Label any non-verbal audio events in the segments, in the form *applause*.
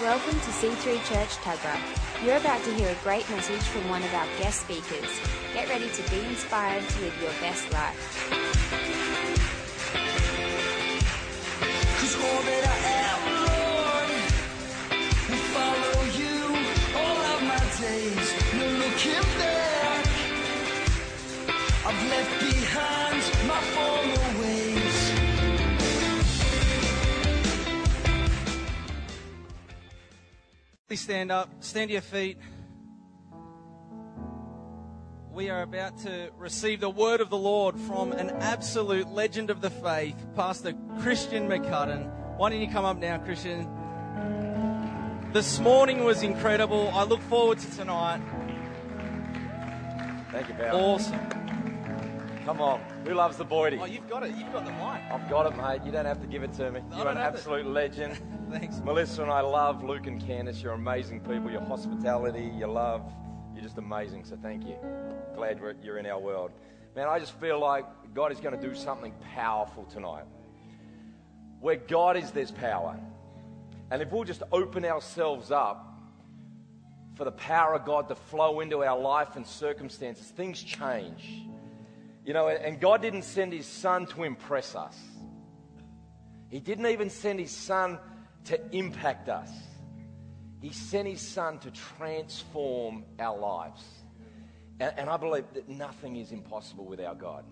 Welcome to C3 Church Tuggerah. You're about to hear a great message from one of our guest speakers. Get ready to be inspired to live your best life. Please stand up, stand to your feet. We are about to receive the word of the Lord from an absolute legend of the faith, Pastor Christian McCudden. Why don't you come up now, Christian? This morning was incredible. I look forward to tonight. Thank you, pal. Awesome. Come on. Who loves the Boydie? Oh, you've got it. You've got the mic. I've got it, mate. You don't have to give it to me. I You're an absolute legend. *laughs* Thanks. Melissa and I love Luke and Candice. You're amazing people. Your hospitality, your love, you're just amazing. So thank you. Glad you're in our world. Man, I just feel like God is going to do something powerful tonight. Where God is, there's power. And if we'll just open ourselves up for the power of God to flow into our life and circumstances, things change. You know, and God didn't send his son to impress us. He didn't even send his son to impact us. He sent his son to transform our lives. And, and I believe that nothing is impossible with our God.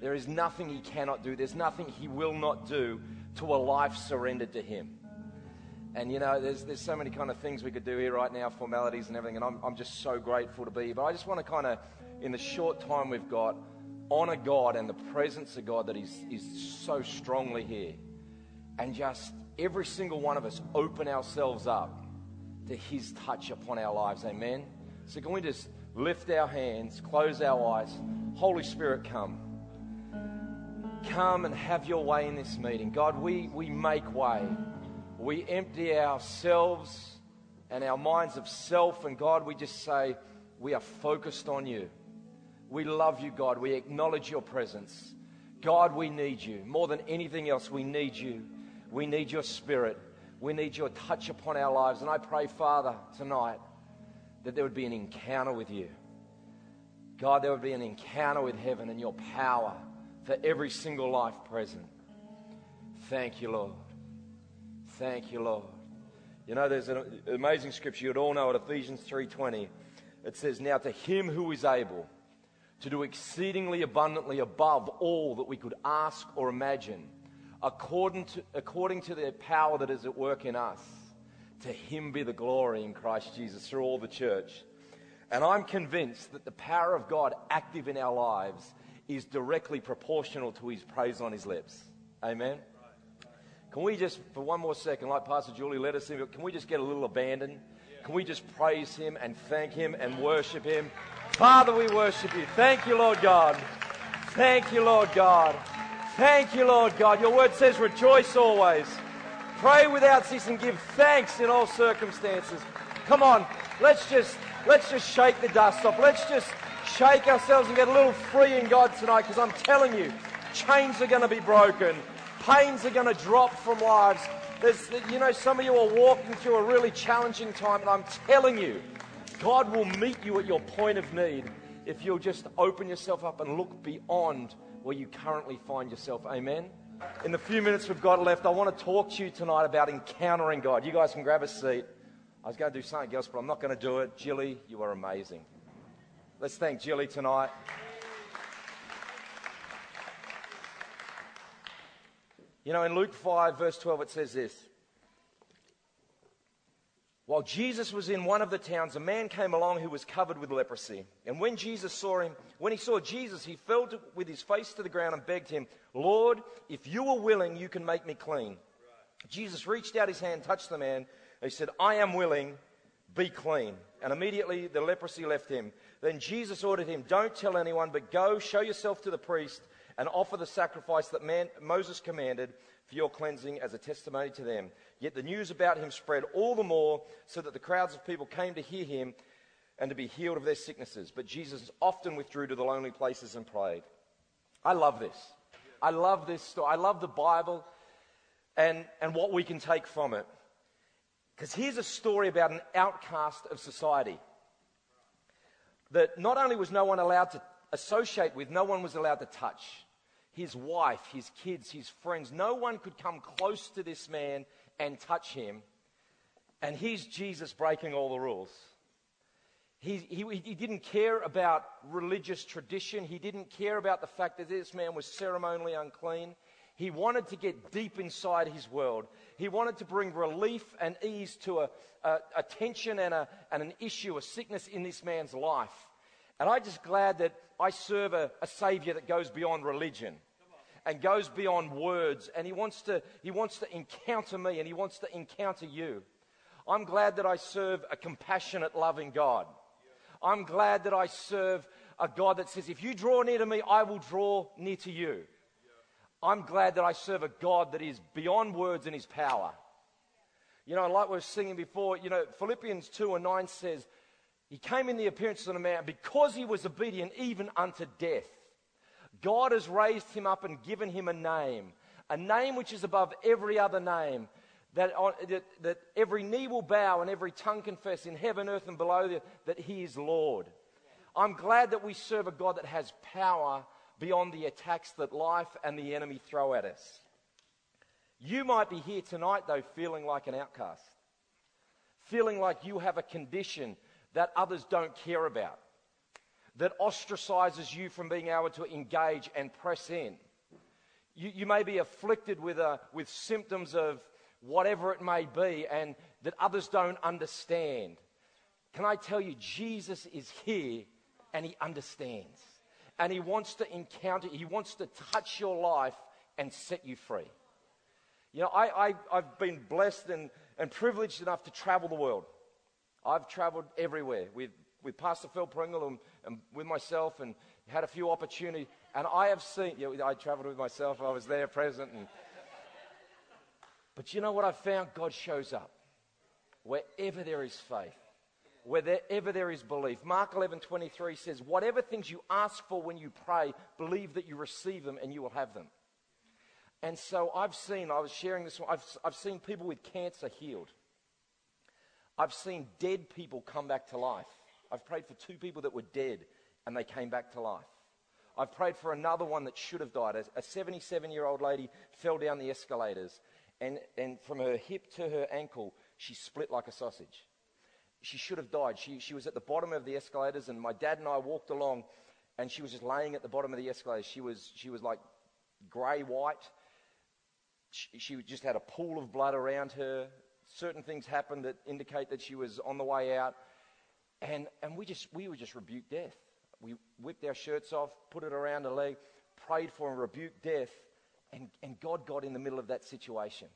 There is nothing he cannot do, there's nothing he will not do to a life surrendered to him. And you know, there's, there's so many kind of things we could do here right now, formalities and everything, and I'm, I'm just so grateful to be here. But I just want to kind of, in the short time we've got, honor God and the presence of God that is, is so strongly here. And just every single one of us open ourselves up to His touch upon our lives. Amen. So, can we just lift our hands, close our eyes? Holy Spirit, come. Come and have your way in this meeting. God, we, we make way. We empty ourselves and our minds of self, and God, we just say, we are focused on you. We love you, God. We acknowledge your presence. God, we need you. More than anything else, we need you. We need your spirit. We need your touch upon our lives. And I pray, Father, tonight that there would be an encounter with you. God, there would be an encounter with heaven and your power for every single life present. Thank you, Lord. Thank you, Lord. You know, there's an amazing scripture you'd all know it, Ephesians 3:20. It says, "Now to him who is able to do exceedingly abundantly above all that we could ask or imagine, according to, according to the power that is at work in us, to him be the glory in Christ Jesus through all the church." And I'm convinced that the power of God active in our lives is directly proportional to his praise on his lips. Amen. Can we just, for one more second, like Pastor Julie led us in, can we just get a little abandon? Can we just praise him and thank him and worship him? Father, we worship you. Thank you, Lord God. Thank you, Lord God. Thank you, Lord God. Your word says, rejoice always. Pray without ceasing. Give thanks in all circumstances. Come on, let's just let's just shake the dust off. Let's just shake ourselves and get a little free in God tonight. Because I'm telling you, chains are going to be broken. Pains are going to drop from lives. There's, you know, some of you are walking through a really challenging time, and I'm telling you, God will meet you at your point of need if you'll just open yourself up and look beyond where you currently find yourself. Amen. In the few minutes we've got left, I want to talk to you tonight about encountering God. You guys can grab a seat. I was going to do something else, but I'm not going to do it. Jilly, you are amazing. Let's thank Jilly tonight. You know, in Luke 5, verse 12, it says this. While Jesus was in one of the towns, a man came along who was covered with leprosy. And when Jesus saw him, when he saw Jesus, he fell to, with his face to the ground and begged him, Lord, if you are willing, you can make me clean. Jesus reached out his hand, touched the man, and he said, I am willing, be clean. And immediately the leprosy left him. Then Jesus ordered him, Don't tell anyone, but go, show yourself to the priest, and offer the sacrifice that man, Moses commanded for your cleansing as a testimony to them. Yet the news about him spread all the more, so that the crowds of people came to hear him and to be healed of their sicknesses. But Jesus often withdrew to the lonely places and prayed. I love this. I love this story. I love the Bible and, and what we can take from it. Because here's a story about an outcast of society that not only was no one allowed to associate with, no one was allowed to touch. His wife, his kids, his friends, no one could come close to this man and touch him. And here's Jesus breaking all the rules. He, he, he, didn't care about religious tradition. He didn't care about the fact that this man was ceremonially unclean. He wanted to get deep inside his world. He wanted to bring relief and ease to a, a, a tension and, a, and an issue, a sickness in this man's life. And I'm just glad that I serve a, a Savior that goes beyond religion and goes beyond words. And he wants, to, he wants to encounter me and he wants to encounter you. I'm glad that I serve a compassionate, loving God. I'm glad that I serve a God that says, if you draw near to me, I will draw near to you. I'm glad that I serve a God that is beyond words in his power. You know, like we were singing before, you know, Philippians 2 and 9 says, He came in the appearance of a man because he was obedient even unto death. God has raised him up and given him a name, a name which is above every other name, that, that, that every knee will bow and every tongue confess in heaven, earth, and below the, that he is Lord. I'm glad that we serve a God that has power beyond the attacks that life and the enemy throw at us. You might be here tonight, though, feeling like an outcast, feeling like you have a condition that others don't care about, that ostracizes you from being able to engage and press in. You, you may be afflicted with, a, with symptoms of whatever it may be, and that others don't understand. Can I tell you, Jesus is here and he understands. And he wants to encounter, he wants to touch your life and set you free. You know, I, I, have been blessed and, and privileged enough to travel the world. I've traveled everywhere with, with Pastor Phil Pringle and, and with myself and had a few opportunities. And I have seen, I traveled with myself, I was there present. And, but you know what I found? God shows up wherever there is faith, wherever there is belief. Mark 11 23 says, Whatever things you ask for when you pray, believe that you receive them and you will have them. And so I've seen, I was sharing this, I've, I've seen people with cancer healed. I've seen dead people come back to life. I've prayed for two people that were dead and they came back to life. I've prayed for another one that should have died. A 77 year old lady fell down the escalators and, and from her hip to her ankle, she split like a sausage. She should have died. She, she was at the bottom of the escalators, and my dad and I walked along, and she was just laying at the bottom of the escalators. She was, she was like grey white. She, she just had a pool of blood around her. Certain things happened that indicate that she was on the way out. And, and we, just, we would just rebuke death. We whipped our shirts off, put it around her leg, prayed for and rebuked death. And, and God got in the middle of that situation.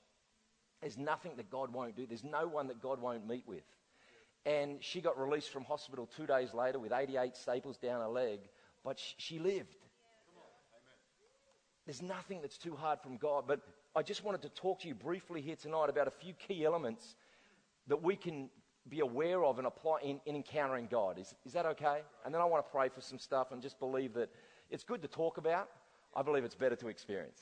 There's nothing that God won't do, there's no one that God won't meet with. And she got released from hospital two days later with 88 staples down her leg, but she, she lived. There's nothing that's too hard from God. But I just wanted to talk to you briefly here tonight about a few key elements that we can be aware of and apply in, in encountering God. Is, is that okay? And then I want to pray for some stuff and just believe that it's good to talk about. I believe it's better to experience.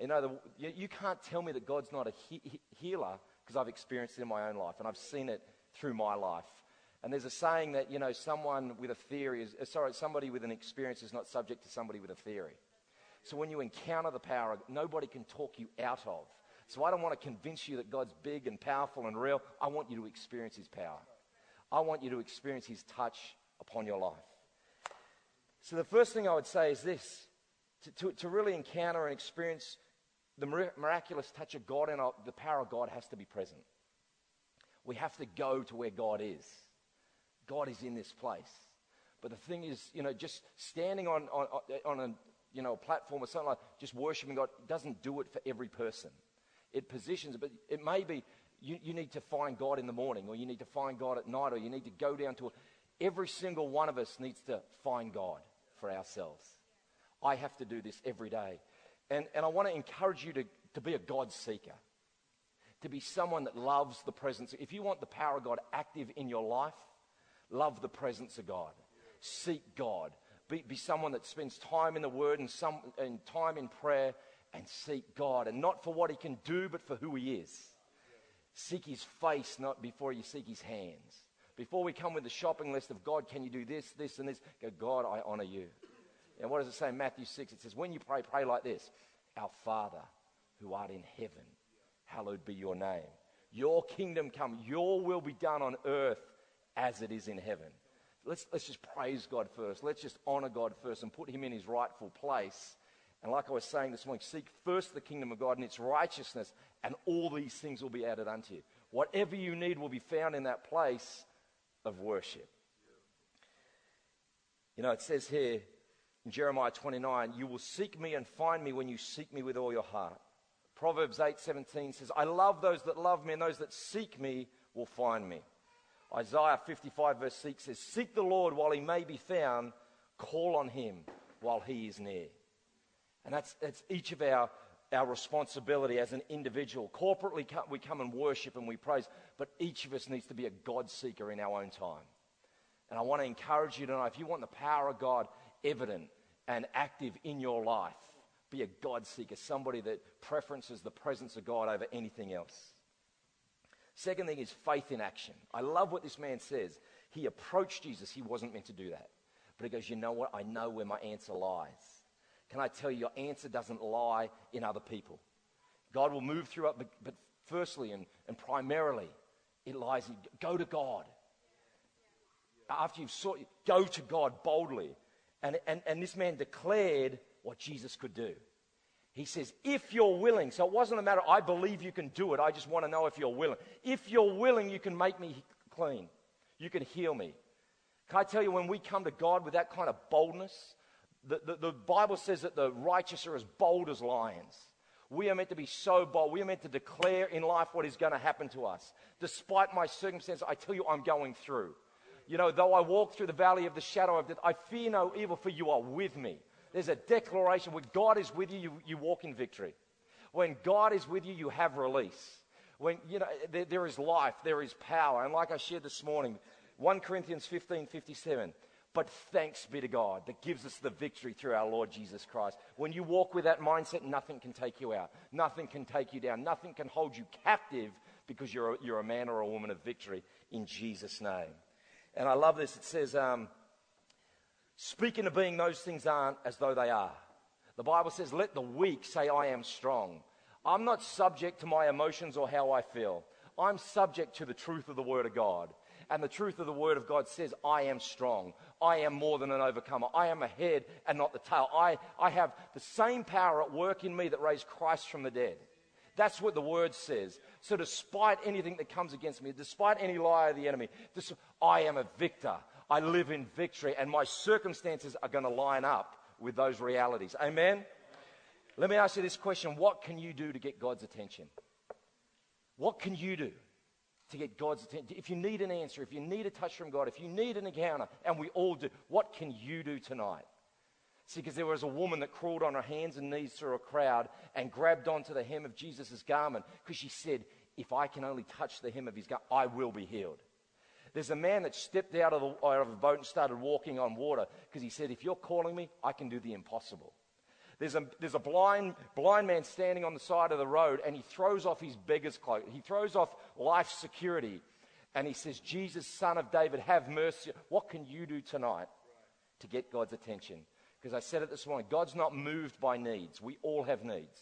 You know, the, you, you, can't tell me that God's not a he, he, healer because I've experienced it in my own life and I've seen it through my life. And there's a saying that, you know, someone with a theory is, uh, sorry, somebody with an experience is not subject to somebody with a theory. So when you encounter the power, nobody can talk you out of. So I don't want to convince you that God's big and powerful and real. I want you to experience His power. I want you to experience His touch upon your life. So the first thing I would say is this to, to, to really encounter and experience the miraculous touch of God and the power of God has to be present. We have to go to where God is. God is in this place. But the thing is, you know, just standing on, on, on a you know, a platform or something like just worshiping God doesn't do it for every person. It positions it, but it may be you, you need to find God in the morning or you need to find God at night or you need to go down to a, every single one of us needs to find God for ourselves. I have to do this every day. And, and I want to encourage you to, to be a God seeker, to be someone that loves the presence. If you want the power of God active in your life, love the presence of God. Seek God. Be, be someone that spends time in the Word and, some, and time in prayer and seek God. And not for what He can do, but for who He is. Seek his face, not before you seek his hands. Before we come with the shopping list of God, can you do this, this, and this? Go, God, I honor you. And what does it say in Matthew 6? It says, When you pray, pray like this Our Father who art in heaven, hallowed be your name. Your kingdom come, your will be done on earth as it is in heaven. Let's, let's just praise God first. Let's just honor God first and put him in his rightful place. And like I was saying this morning, seek first the kingdom of God and its righteousness, and all these things will be added unto you. Whatever you need will be found in that place of worship. You know, it says here in Jeremiah 29, you will seek me and find me when you seek me with all your heart. Proverbs 8:17 says, I love those that love me, and those that seek me will find me. Isaiah 55, verse 6 says, Seek the Lord while he may be found, call on him while he is near. And that's, that's each of our, our responsibility as an individual. Corporately, we come and worship and we praise, but each of us needs to be a God seeker in our own time. And I want to encourage you tonight if you want the power of God evident and active in your life, be a God seeker, somebody that preferences the presence of God over anything else. Second thing is faith in action. I love what this man says. He approached Jesus. He wasn't meant to do that. But he goes, You know what? I know where my answer lies. Can I tell you, your answer doesn't lie in other people. God will move through it, but, but firstly and, and primarily, it lies in go to God. After you've sought, go to God boldly. And, and, and this man declared what Jesus could do. He says, if you're willing, so it wasn't a matter, I believe you can do it, I just want to know if you're willing. If you're willing, you can make me clean, you can heal me. Can I tell you, when we come to God with that kind of boldness, the, the, the Bible says that the righteous are as bold as lions. We are meant to be so bold. We are meant to declare in life what is going to happen to us. Despite my circumstance, I tell you, I'm going through. You know, though I walk through the valley of the shadow of death, I fear no evil, for you are with me. There's a declaration when God is with you, you, you walk in victory. When God is with you, you have release. When, you know, there, there is life, there is power. And like I shared this morning, 1 Corinthians 15 57. But thanks be to God that gives us the victory through our Lord Jesus Christ. When you walk with that mindset, nothing can take you out. Nothing can take you down. Nothing can hold you captive because you're a, you're a man or a woman of victory in Jesus' name. And I love this. It says, um, Speaking of being those things aren't as though they are. The Bible says, let the weak say, I am strong. I'm not subject to my emotions or how I feel. I'm subject to the truth of the Word of God. And the truth of the Word of God says, I am strong. I am more than an overcomer. I am a head and not the tail. I, I have the same power at work in me that raised Christ from the dead. That's what the Word says. So, despite anything that comes against me, despite any lie of the enemy, this, I am a victor. I live in victory, and my circumstances are going to line up with those realities. Amen? Let me ask you this question What can you do to get God's attention? What can you do to get God's attention? If you need an answer, if you need a touch from God, if you need an encounter, and we all do, what can you do tonight? See, because there was a woman that crawled on her hands and knees through a crowd and grabbed onto the hem of Jesus' garment because she said, If I can only touch the hem of his garment, I will be healed. There's a man that stepped out of, the, out of a boat and started walking on water because he said, If you're calling me, I can do the impossible. There's a, there's a blind, blind man standing on the side of the road and he throws off his beggar's cloak. He throws off life security and he says, Jesus, son of David, have mercy. What can you do tonight to get God's attention? Because I said it this morning God's not moved by needs. We all have needs.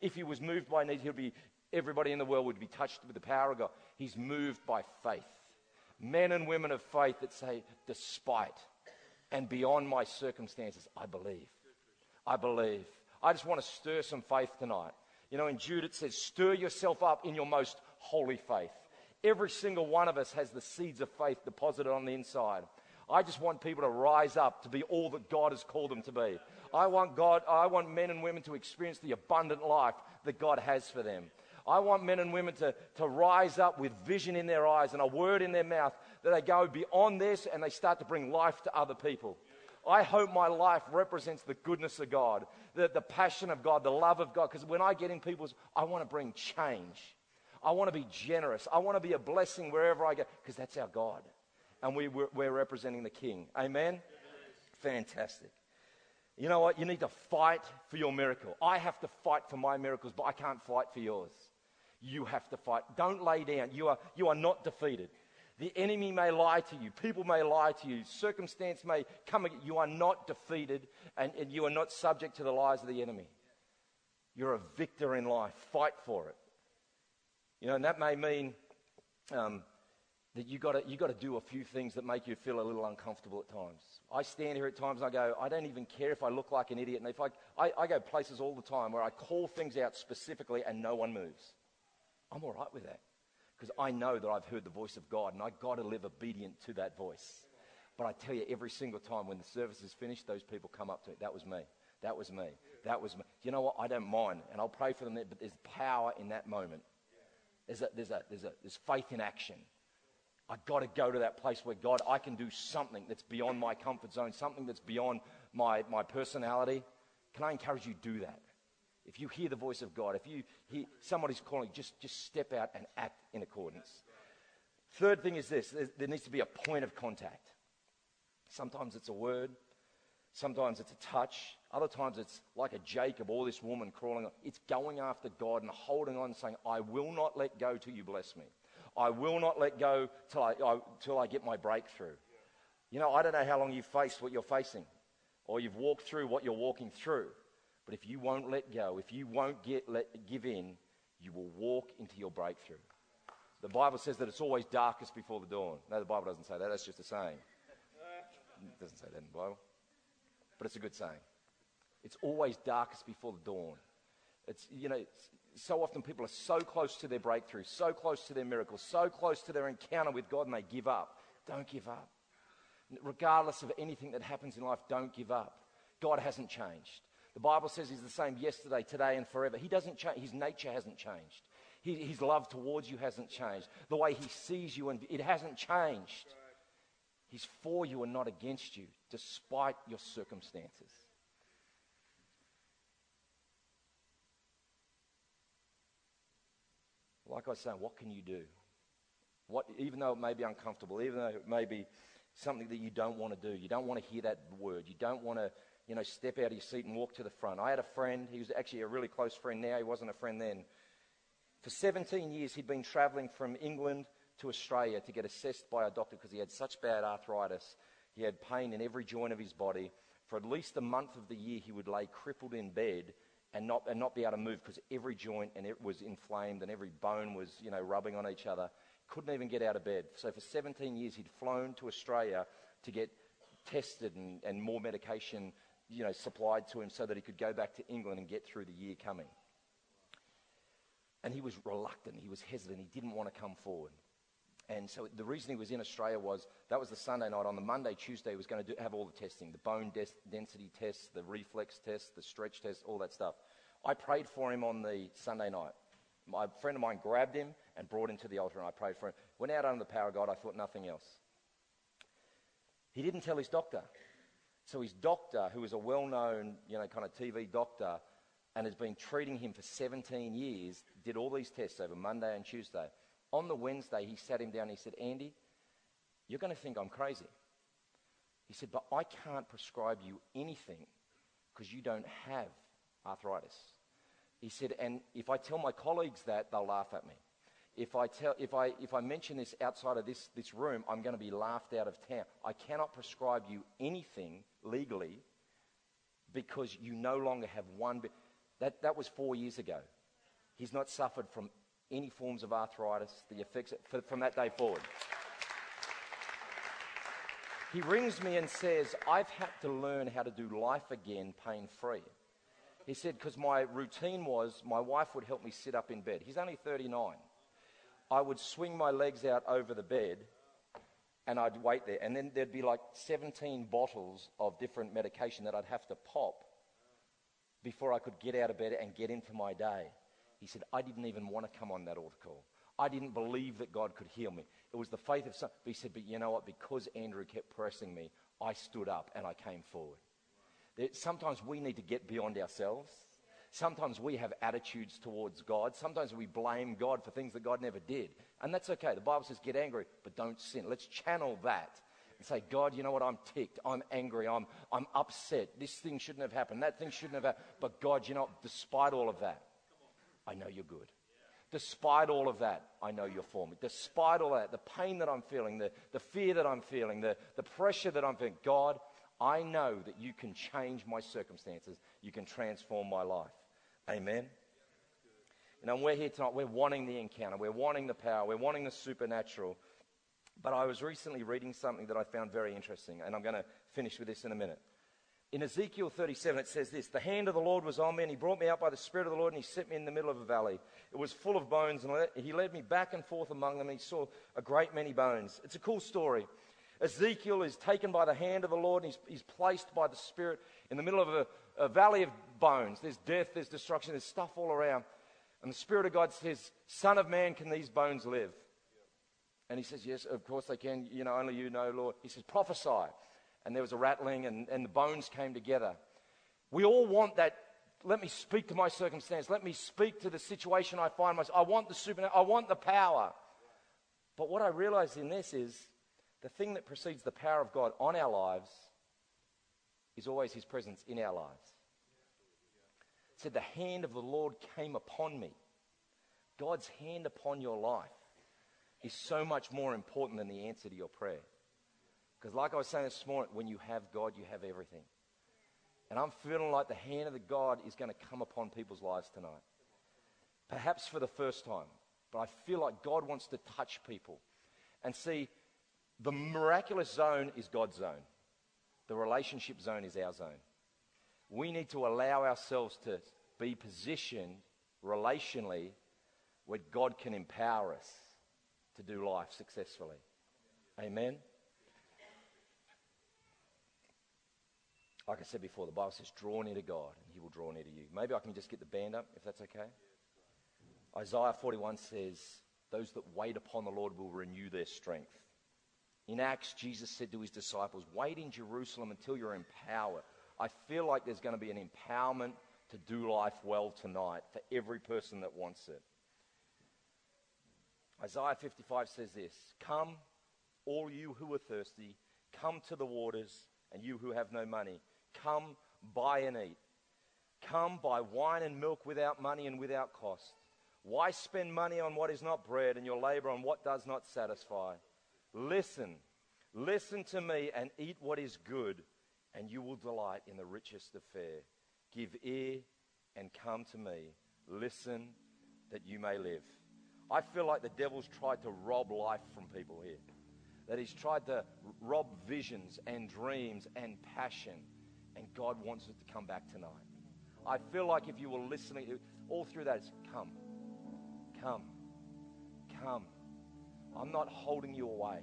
If he was moved by needs, he'll be, everybody in the world would be touched with the power of God. He's moved by faith men and women of faith that say, despite and beyond my circumstances, I believe. I believe. I just want to stir some faith tonight. You know, in Jude it says, stir yourself up in your most holy faith. Every single one of us has the seeds of faith deposited on the inside. I just want people to rise up to be all that God has called them to be. I want God, I want men and women to experience the abundant life that God has for them. I want men and women to, to rise up with vision in their eyes and a word in their mouth that they go beyond this and they start to bring life to other people. I hope my life represents the goodness of God, the, the passion of God, the love of God. Because when I get in people's, I want to bring change. I want to be generous. I want to be a blessing wherever I go because that's our God. And we, we're, we're representing the King. Amen? Fantastic. You know what? You need to fight for your miracle. I have to fight for my miracles, but I can't fight for yours. You have to fight. Don't lay down. You are, you are not defeated. The enemy may lie to you. People may lie to you. Circumstance may come. You are not defeated and, and you are not subject to the lies of the enemy. You're a victor in life. Fight for it. You know, and that may mean um, that you've got you to do a few things that make you feel a little uncomfortable at times. I stand here at times and I go, I don't even care if I look like an idiot. And if I, I, I go places all the time where I call things out specifically and no one moves. I'm all right with that because I know that I've heard the voice of God and I've got to live obedient to that voice. But I tell you, every single time when the service is finished, those people come up to me. That was me. That was me. That was me. You know what? I don't mind. And I'll pray for them there, but there's power in that moment. There's, a, there's, a, there's, a, there's faith in action. I've got to go to that place where, God, I can do something that's beyond my comfort zone, something that's beyond my, my personality. Can I encourage you to do that? If you hear the voice of God, if you hear somebody's calling, just, just step out and act in accordance. Third thing is this there needs to be a point of contact. Sometimes it's a word, sometimes it's a touch, other times it's like a Jacob or this woman crawling. It's going after God and holding on, saying, I will not let go till you bless me. I will not let go till I, I, till I get my breakthrough. You know, I don't know how long you've faced what you're facing or you've walked through what you're walking through. But if you won't let go, if you won't get, let, give in, you will walk into your breakthrough. The Bible says that it's always darkest before the dawn. No, the Bible doesn't say that. That's just a saying. It doesn't say that in the Bible. But it's a good saying. It's always darkest before the dawn. It's, you know, it's, so often people are so close to their breakthrough, so close to their miracle, so close to their encounter with God, and they give up. Don't give up. Regardless of anything that happens in life, don't give up. God hasn't changed. The Bible says He's the same yesterday, today, and forever. He doesn't change. His nature hasn't changed. His love towards you hasn't changed. The way He sees you, and it hasn't changed. He's for you and not against you, despite your circumstances. like I was saying, what can you do? What, even though it may be uncomfortable, even though it may be something that you don't want to do, you don't want to hear that word, you don't want to, you know, step out of your seat and walk to the front. I had a friend, he was actually a really close friend now, he wasn't a friend then. For 17 years, he'd been traveling from England to Australia to get assessed by a doctor because he had such bad arthritis. He had pain in every joint of his body. For at least a month of the year, he would lay crippled in bed and not, and not be able to move because every joint and it was inflamed and every bone was, you know, rubbing on each other. Couldn't even get out of bed. So for 17 years, he'd flown to Australia to get tested and, and more medication, you know, supplied to him so that he could go back to England and get through the year coming. And he was reluctant. He was hesitant. He didn't want to come forward. And so the reason he was in Australia was that was the Sunday night. On the Monday, Tuesday, he was going to do, have all the testing the bone des- density tests, the reflex tests, the stretch tests, all that stuff. I prayed for him on the Sunday night. My friend of mine grabbed him and brought him to the altar, and I prayed for him. Went out under the power of God. I thought nothing else. He didn't tell his doctor. So his doctor, who was a well-known, you know, kind of TV doctor, and has been treating him for 17 years, did all these tests over Monday and Tuesday. On the Wednesday, he sat him down and he said, Andy, you're going to think I'm crazy. He said, but I can't prescribe you anything because you don't have arthritis. He said, and if I tell my colleagues that, they'll laugh at me. If I, tell, if I, if I mention this outside of this, this room, I'm going to be laughed out of town. I cannot prescribe you anything legally because you no longer have one. That, that was four years ago. He's not suffered from any forms of arthritis, the effects from that day forward. He rings me and says, I've had to learn how to do life again pain free. He said, because my routine was my wife would help me sit up in bed. He's only 39. I would swing my legs out over the bed and I'd wait there. And then there'd be like 17 bottles of different medication that I'd have to pop before I could get out of bed and get into my day. He said, I didn't even want to come on that altar call. I didn't believe that God could heal me. It was the faith of some. But he said, but you know what? Because Andrew kept pressing me, I stood up and I came forward. Sometimes we need to get beyond ourselves. Sometimes we have attitudes towards God. Sometimes we blame God for things that God never did. And that's okay. The Bible says get angry, but don't sin. Let's channel that and say, God, you know what? I'm ticked. I'm angry. I'm, I'm upset. This thing shouldn't have happened. That thing shouldn't have happened. But God, you know, despite all of that, I know you're good. Despite all of that, I know you're for me. Despite all that, the pain that I'm feeling, the, the fear that I'm feeling, the, the pressure that I'm feeling, God, I know that you can change my circumstances. You can transform my life. Amen. You know, we're here tonight. We're wanting the encounter. We're wanting the power. We're wanting the supernatural. But I was recently reading something that I found very interesting, and I'm going to finish with this in a minute. In Ezekiel 37, it says this The hand of the Lord was on me, and he brought me out by the Spirit of the Lord, and he set me in the middle of a valley. It was full of bones, and he led me back and forth among them, and he saw a great many bones. It's a cool story. Ezekiel is taken by the hand of the Lord, and he's, he's placed by the Spirit in the middle of a, a valley of bones. There's death, there's destruction, there's stuff all around. And the Spirit of God says, Son of man, can these bones live? And he says, Yes, of course they can. You know, only you know, Lord. He says, Prophesy and there was a rattling, and, and the bones came together. We all want that. Let me speak to my circumstance. Let me speak to the situation I find myself. I want the supernatural. I want the power. But what I realized in this is the thing that precedes the power of God on our lives is always His presence in our lives. Said, The hand of the Lord came upon me. God's hand upon your life is so much more important than the answer to your prayer. Because, like I was saying this morning, when you have God, you have everything. And I'm feeling like the hand of the God is going to come upon people's lives tonight. Perhaps for the first time. But I feel like God wants to touch people. And see, the miraculous zone is God's zone, the relationship zone is our zone. We need to allow ourselves to be positioned relationally where God can empower us to do life successfully. Amen. Like I said before, the Bible says, draw near to God and he will draw near to you. Maybe I can just get the band up, if that's okay. Isaiah 41 says, Those that wait upon the Lord will renew their strength. In Acts, Jesus said to his disciples, Wait in Jerusalem until you're empowered. I feel like there's going to be an empowerment to do life well tonight for every person that wants it. Isaiah 55 says this Come, all you who are thirsty, come to the waters, and you who have no money. Come, buy and eat. Come, buy wine and milk without money and without cost. Why spend money on what is not bread and your labor on what does not satisfy? Listen, listen to me and eat what is good, and you will delight in the richest of fare. Give ear and come to me. Listen that you may live. I feel like the devil's tried to rob life from people here. That he's tried to rob visions and dreams and passion and God wants it to come back tonight. I feel like if you were listening, all through that, it's come, come, come. I'm not holding you away.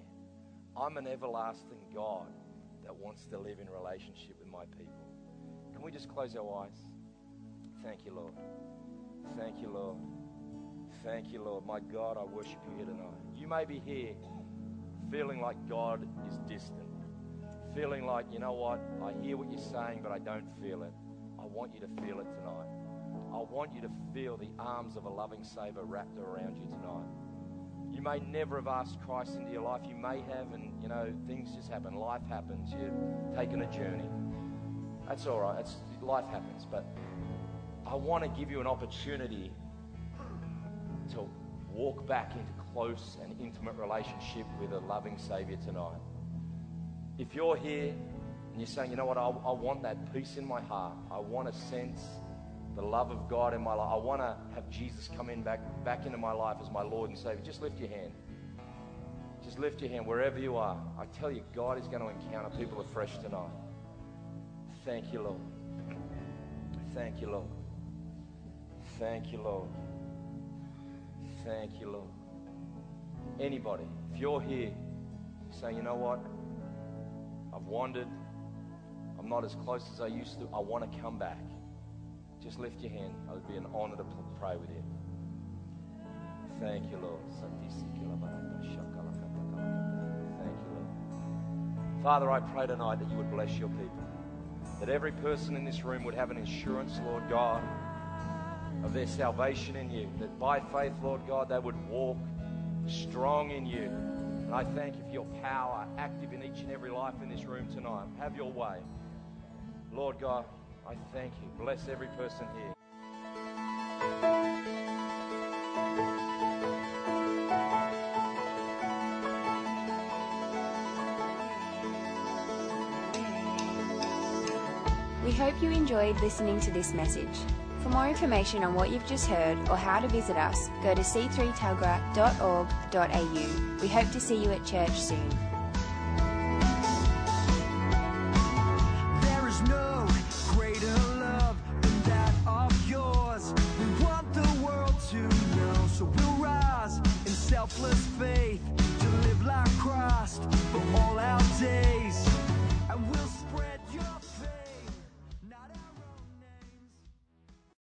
I'm an everlasting God that wants to live in relationship with my people. Can we just close our eyes? Thank you, Lord. Thank you, Lord. Thank you, Lord. My God, I worship you here tonight. You may be here feeling like God is distant feeling like, you know what, I hear what you're saying, but I don't feel it. I want you to feel it tonight. I want you to feel the arms of a loving Savior wrapped around you tonight. You may never have asked Christ into your life. You may have, and you know, things just happen. Life happens. You've taken a journey. That's all right. It's, life happens. But I want to give you an opportunity to walk back into close and intimate relationship with a loving Savior tonight. If you're here and you're saying, you know what, I, I want that peace in my heart, I want a sense the love of God in my life, I want to have Jesus come in back, back into my life as my Lord and Savior, just lift your hand. Just lift your hand wherever you are. I tell you, God is going to encounter people afresh tonight. Thank you, Lord. Thank you, Lord. Thank you, Lord. Thank you, Lord. Anybody, if you're here saying, you know what, I've wandered. I'm not as close as I used to. I want to come back. Just lift your hand. It would be an honor to pray with you. Thank you, Lord. Thank you, Lord. Father, I pray tonight that you would bless your people. That every person in this room would have an assurance, Lord God, of their salvation in you. That by faith, Lord God, they would walk strong in you and I thank you for your power active in each and every life in this room tonight. Have your way. Lord God, I thank you. Bless every person here. We hope you enjoyed listening to this message. For more information on what you've just heard or how to visit us, go to c3tuggerah.org.au. We hope to see you at church soon.